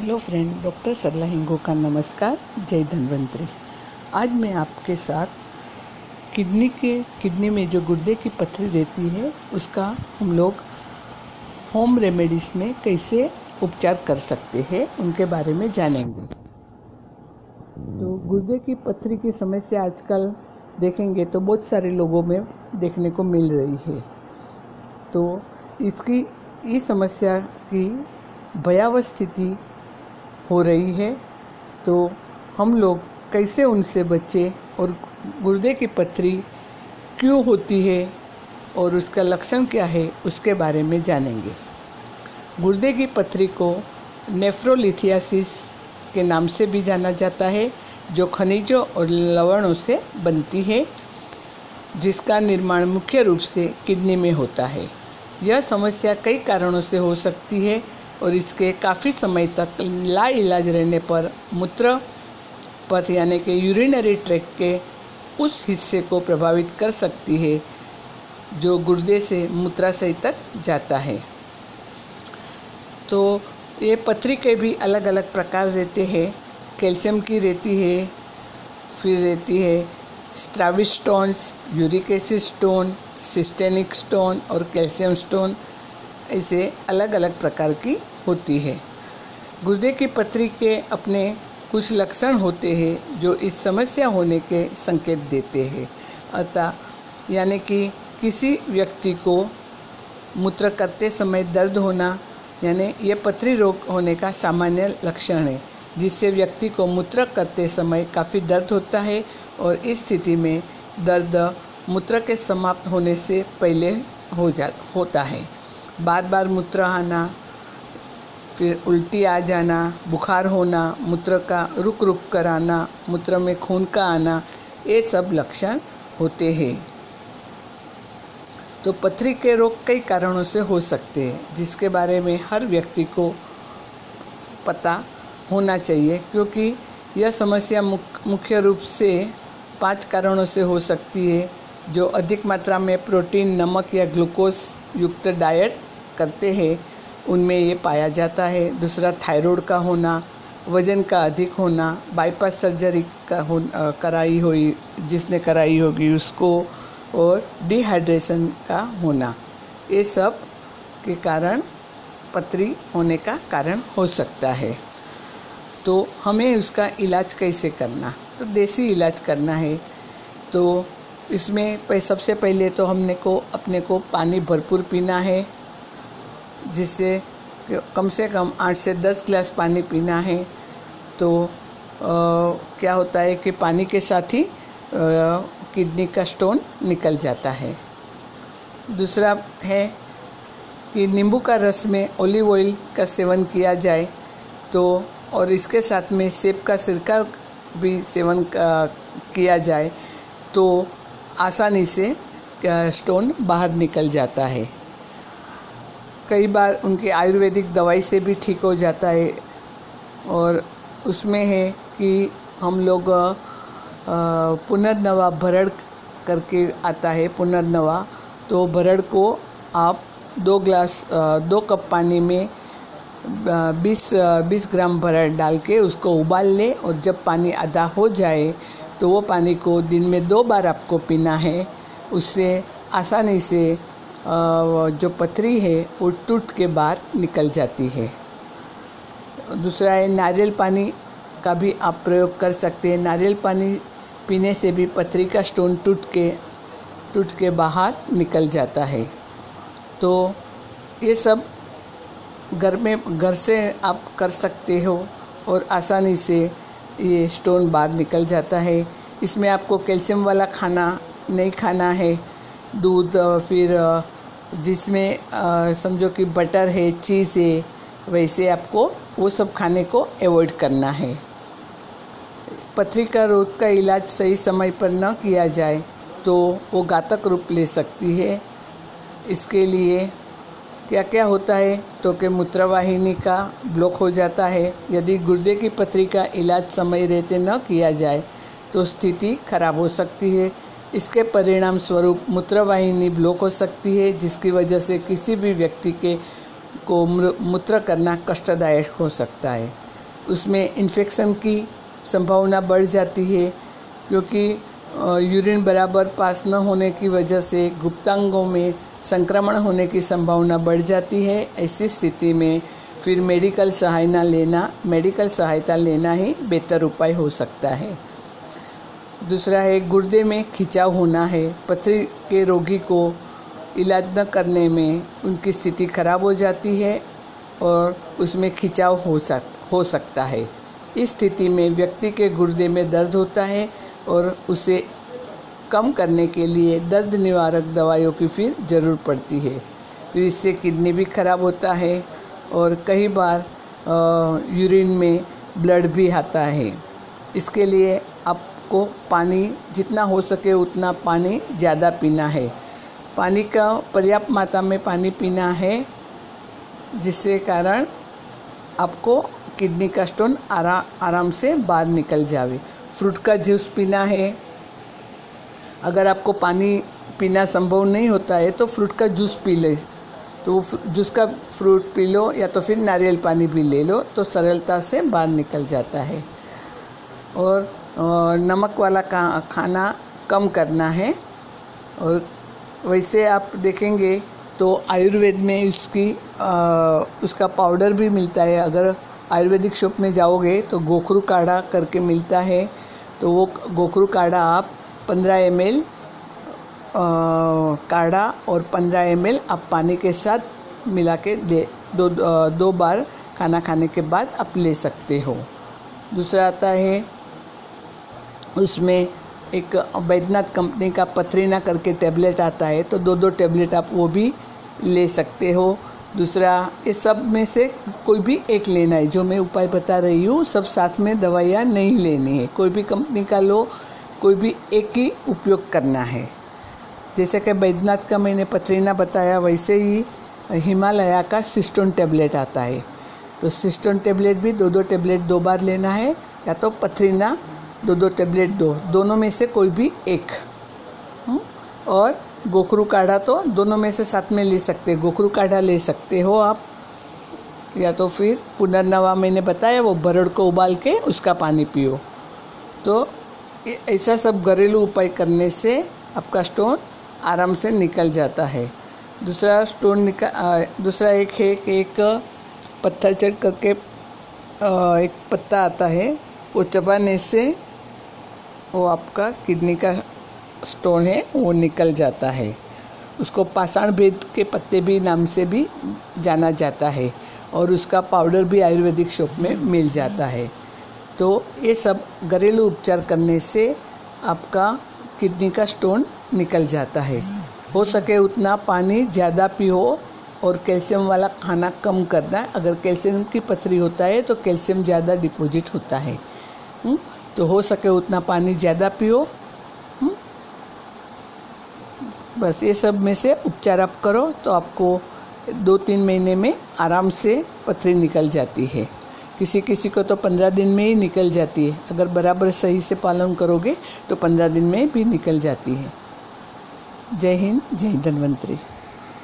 Hello friend, doctor Sarla Hingo का नमस्कार, जय धन्वंतरी। आज मैं आपके साथ किडनी के, किडनी में जो गुर्दे की पथरी रहती है, उसका हम लोग होम रेमेडीज़ में कैसे उपचार कर सकते हैं, उनके बारे में जानेंगे। तो गुर्दे की पथरी की समस्या आजकल देखेंगे तो बहुत सारे लोगों में देखने को मिल रही है। तो इसकी, इस समस्या की भयावह स्थिति हो रही है। तो हम लोग कैसे उनसे बचें और गुर्दे की पथरी क्यों होती है और उसका लक्षण क्या है, उसके बारे में जानेंगे। गुर्दे की पथरी को नेफ्रोलिथियासिस के नाम से भी जाना जाता है, जो खनिजों और लवणों से बनती है, जिसका निर्माण मुख्य रूप से किडनी में होता है। यह समस्या कई कारणों से हो सकती है और इसके काफ़ी समय तक लाइलाज रहने पर मूत्र पथ, यानी कि यूरिनरी ट्रैक के उस हिस्से को प्रभावित कर सकती है, जो गुर्दे से मूत्राशय तक जाता है। तो ये पथरी के भी अलग अलग प्रकार रहते हैं। कैल्शियम की रहती है, फिर रहती है struvite stones, uric acid stone, cystine stone और कैल्शियम स्टोन, ऐसे अलग अलग प्रकार की होती है। गुर्दे की पथरी के अपने कुछ लक्षण होते हैं जो इस समस्या होने के संकेत देते हैं। अतः, यानी कि किसी व्यक्ति को मूत्र करते समय दर्द होना, यानी ये पथरी रोग होने का सामान्य लक्षण है, जिससे व्यक्ति को मूत्र करते समय काफ़ी दर्द होता है और इस स्थिति में दर्द मूत्र के समाप्त होने से पहले हो जा, होता है। बार बार मूत्र आना फिर उल्टी आ जाना, बुखार होना, मूत्र का रुक रुक कर आना मूत्र में खून का आना, ये सब लक्षण होते हैं। तो पथरी के रोग कई कारणों से हो सकते हैं, जिसके बारे में हर व्यक्ति को पता होना चाहिए, क्योंकि यह समस्या मुख्य रूप से पाँच कारणों से हो सकती है, जो अधिक मात्रा में प्रोटीन, नमक या ग्लूकोज युक्त डाइट करते हैं। उनमें ये पाया जाता है। दूसरा, थायराइड का होना, वज़न का अधिक होना, बाईपास सर्जरी का हो कराई हुई, जिसने कराई होगी उसको, और डिहाइड्रेशन का होना। ये सब के कारण पथरी होने का कारण हो सकता है। तो हमें उसका इलाज कैसे करना? तो देसी इलाज करना है। तो इसमें सबसे पहले तो हमने को, अपने को पानी भरपूर पीना है। जिससे कम से कम आठ से दस गिलास पानी पीना है। तो आ, क्या होता है कि पानी के साथ ही किडनी का स्टोन निकल जाता है। दूसरा है कि नींबू का रस में ओलिव ऑयल का सेवन किया जाए तो और इसके साथ में सेब का सिरका भी सेवन किया जाए तो आसानी से स्टोन बाहर निकल जाता है। कई बार उनके आयुर्वेदिक दवाई से भी ठीक हो जाता है और उसमें है कि हम लोग पुनर्नवा भरड़ करके आता है, पुनर्नवा। तो भरड़ को आप दो ग्लास दो कप पानी में बीस बीस ग्राम भरड़ डाल के उसको उबाल लें और जब पानी आधा हो जाए तो वो पानी को दिन में दो बार आपको पीना है। उससे आसानी से जो पथरी है, वो टूट के बाहर निकल जाती है। दूसरा है, नारियल पानी का भी आप प्रयोग कर सकते हैं। नारियल पानी पीने से भी पथरी का स्टोन टूट के टूट के बाहर निकल जाता है। तो ये सब घर में, घर से आप कर सकते हो और आसानी से ये स्टोन बाहर निकल जाता है। इसमें आपको कैल्शियम वाला खाना नहीं खाना है। दूध फिर जिसमें समझो कि बटर है चीज़ है, वैसे आपको वो सब खाने को अवॉइड करना है। पथरी का रोग का इलाज सही समय पर न किया जाए तो वो घातक रूप ले सकती है। इसके लिए क्या क्या होता है तो कि मूत्रवाहिनी का ब्लॉक हो जाता है। यदि गुर्दे की पथरी का इलाज समय रहते न किया जाए तो स्थिति खराब हो सकती है। इसके परिणाम स्वरूप मूत्रवाहिनी ब्लॉक हो सकती है, जिसकी वजह से किसी भी व्यक्ति के को मूत्र करना कष्टदायक हो सकता है। उसमें इन्फेक्शन की संभावना बढ़ जाती है, क्योंकि यूरिन बराबर पास न होने की वजह से गुप्तांगों में संक्रमण होने की संभावना बढ़ जाती है। ऐसी स्थिति में फिर मेडिकल सहायता लेना मेडिकल सहायता लेना ही बेहतर उपाय हो सकता है। दूसरा है, गुर्दे में खिंचाव होना है। पथरी के रोगी को इलाज न करने में उनकी स्थिति खराब हो जाती है और उसमें खिंचाव हो सक, हो सकता है। इस स्थिति में व्यक्ति के गुर्दे में दर्द होता है और उसे कम करने के लिए दर्द निवारक दवाइयों की फिर ज़रूर पड़ती है। फिर इससे किडनी भी खराब होता है और कई बार यूरिन में ब्लड भी आता है। इसके लिए आपको पानी जितना हो सके उतना पानी ज़्यादा पीना है। पानी का पर्याप्त मात्रा में पानी पीना है, जिससे कारण आपको किडनी का स्टोन आरा, आराम से बाहर निकल जावे। फ्रूट का जूस पीना है। अगर आपको पानी पीना संभव नहीं होता है तो फ्रूट का जूस पी ले। तो जूस का फ्रूट पी लो या तो फिर नारियल पानी भी ले लो तो सरलता से बाहर निकल जाता है। और नमक वाला खाना कम करना है। और वैसे आप देखेंगे तो आयुर्वेद में उसकी आ, उसका पाउडर भी मिलता है। अगर आयुर्वेदिक शॉप में जाओगे तो गोखरू काढ़ा करके मिलता है। तो वो गोखरू काढ़ा आप पंद्रह एम एल काढ़ा और पंद्रह एम एल आप पानी के साथ मिला के दे दो दो बार खाना खाने के बाद आप ले सकते हो। दूसरा आता है उसमें एक वैद्यनाथ कंपनी का पथरीना करके टेबलेट आता है तो दो दो टेबलेट आप वो भी ले सकते हो। दूसरा इस सब में से कोई भी एक लेना है, जो मैं उपाय बता रही हूँ, सब साथ में दवाइयाँ नहीं लेनी है। कोई भी कंपनी का लो, कोई भी एक ही उपयोग करना है। जैसे कि बैद्यनाथ का मैंने पथरीना बताया, वैसे ही हिमालया का सिस्टोन टेबलेट आता है। तो सिस्टोन टेबलेट भी दो दो टेबलेट दो बार लेना है, या तो पथरीना दो दो टेबलेट दो। दोनों में से कोई भी एक। हम्म? और गोखरू काढ़ा तो दोनों में से साथ में ले सकते, गोखरू काढ़ा ले सकते हो आप। या तो फिर पुनर्नवा मैंने बताया, वो बरड़ को उबाल के उसका पानी पियो। तो ऐसा सब घरेलू उपाय करने से आपका स्टोन आराम से निकल जाता है। दूसरा स्टोन निकल दूसरा एक है कि एक पत्थर चढ़ करके एक पत्ता आता है, वो चबाने से वो आपका किडनी का स्टोन है, वो निकल जाता है। उसको पाषाण भेद के पत्ते भी नाम से भी जाना जाता है और उसका पाउडर भी आयुर्वेदिक शॉप में मिल जाता है। तो ये सब घरेलू उपचार करने से आपका किडनी का स्टोन निकल जाता है। हो सके उतना पानी ज़्यादा पियो और कैल्शियम वाला खाना कम करना। अगर कैल्शियम की पथरी होता है तो कैल्शियम ज़्यादा डिपॉजिट होता है। हुँ? तो हो सके उतना पानी ज़्यादा पियो। हुँ? बस ये सब में से उपचार आप करो तो आपको दो तीन महीने में आराम से पथरी निकल जाती है। किसी किसी को तो पंद्रह दिन में ही निकल जाती है। अगर बराबर सही से पालन करोगे तो पंद्रह दिन में भी निकल जाती है। जय हिंद, जय धन्वंतरी।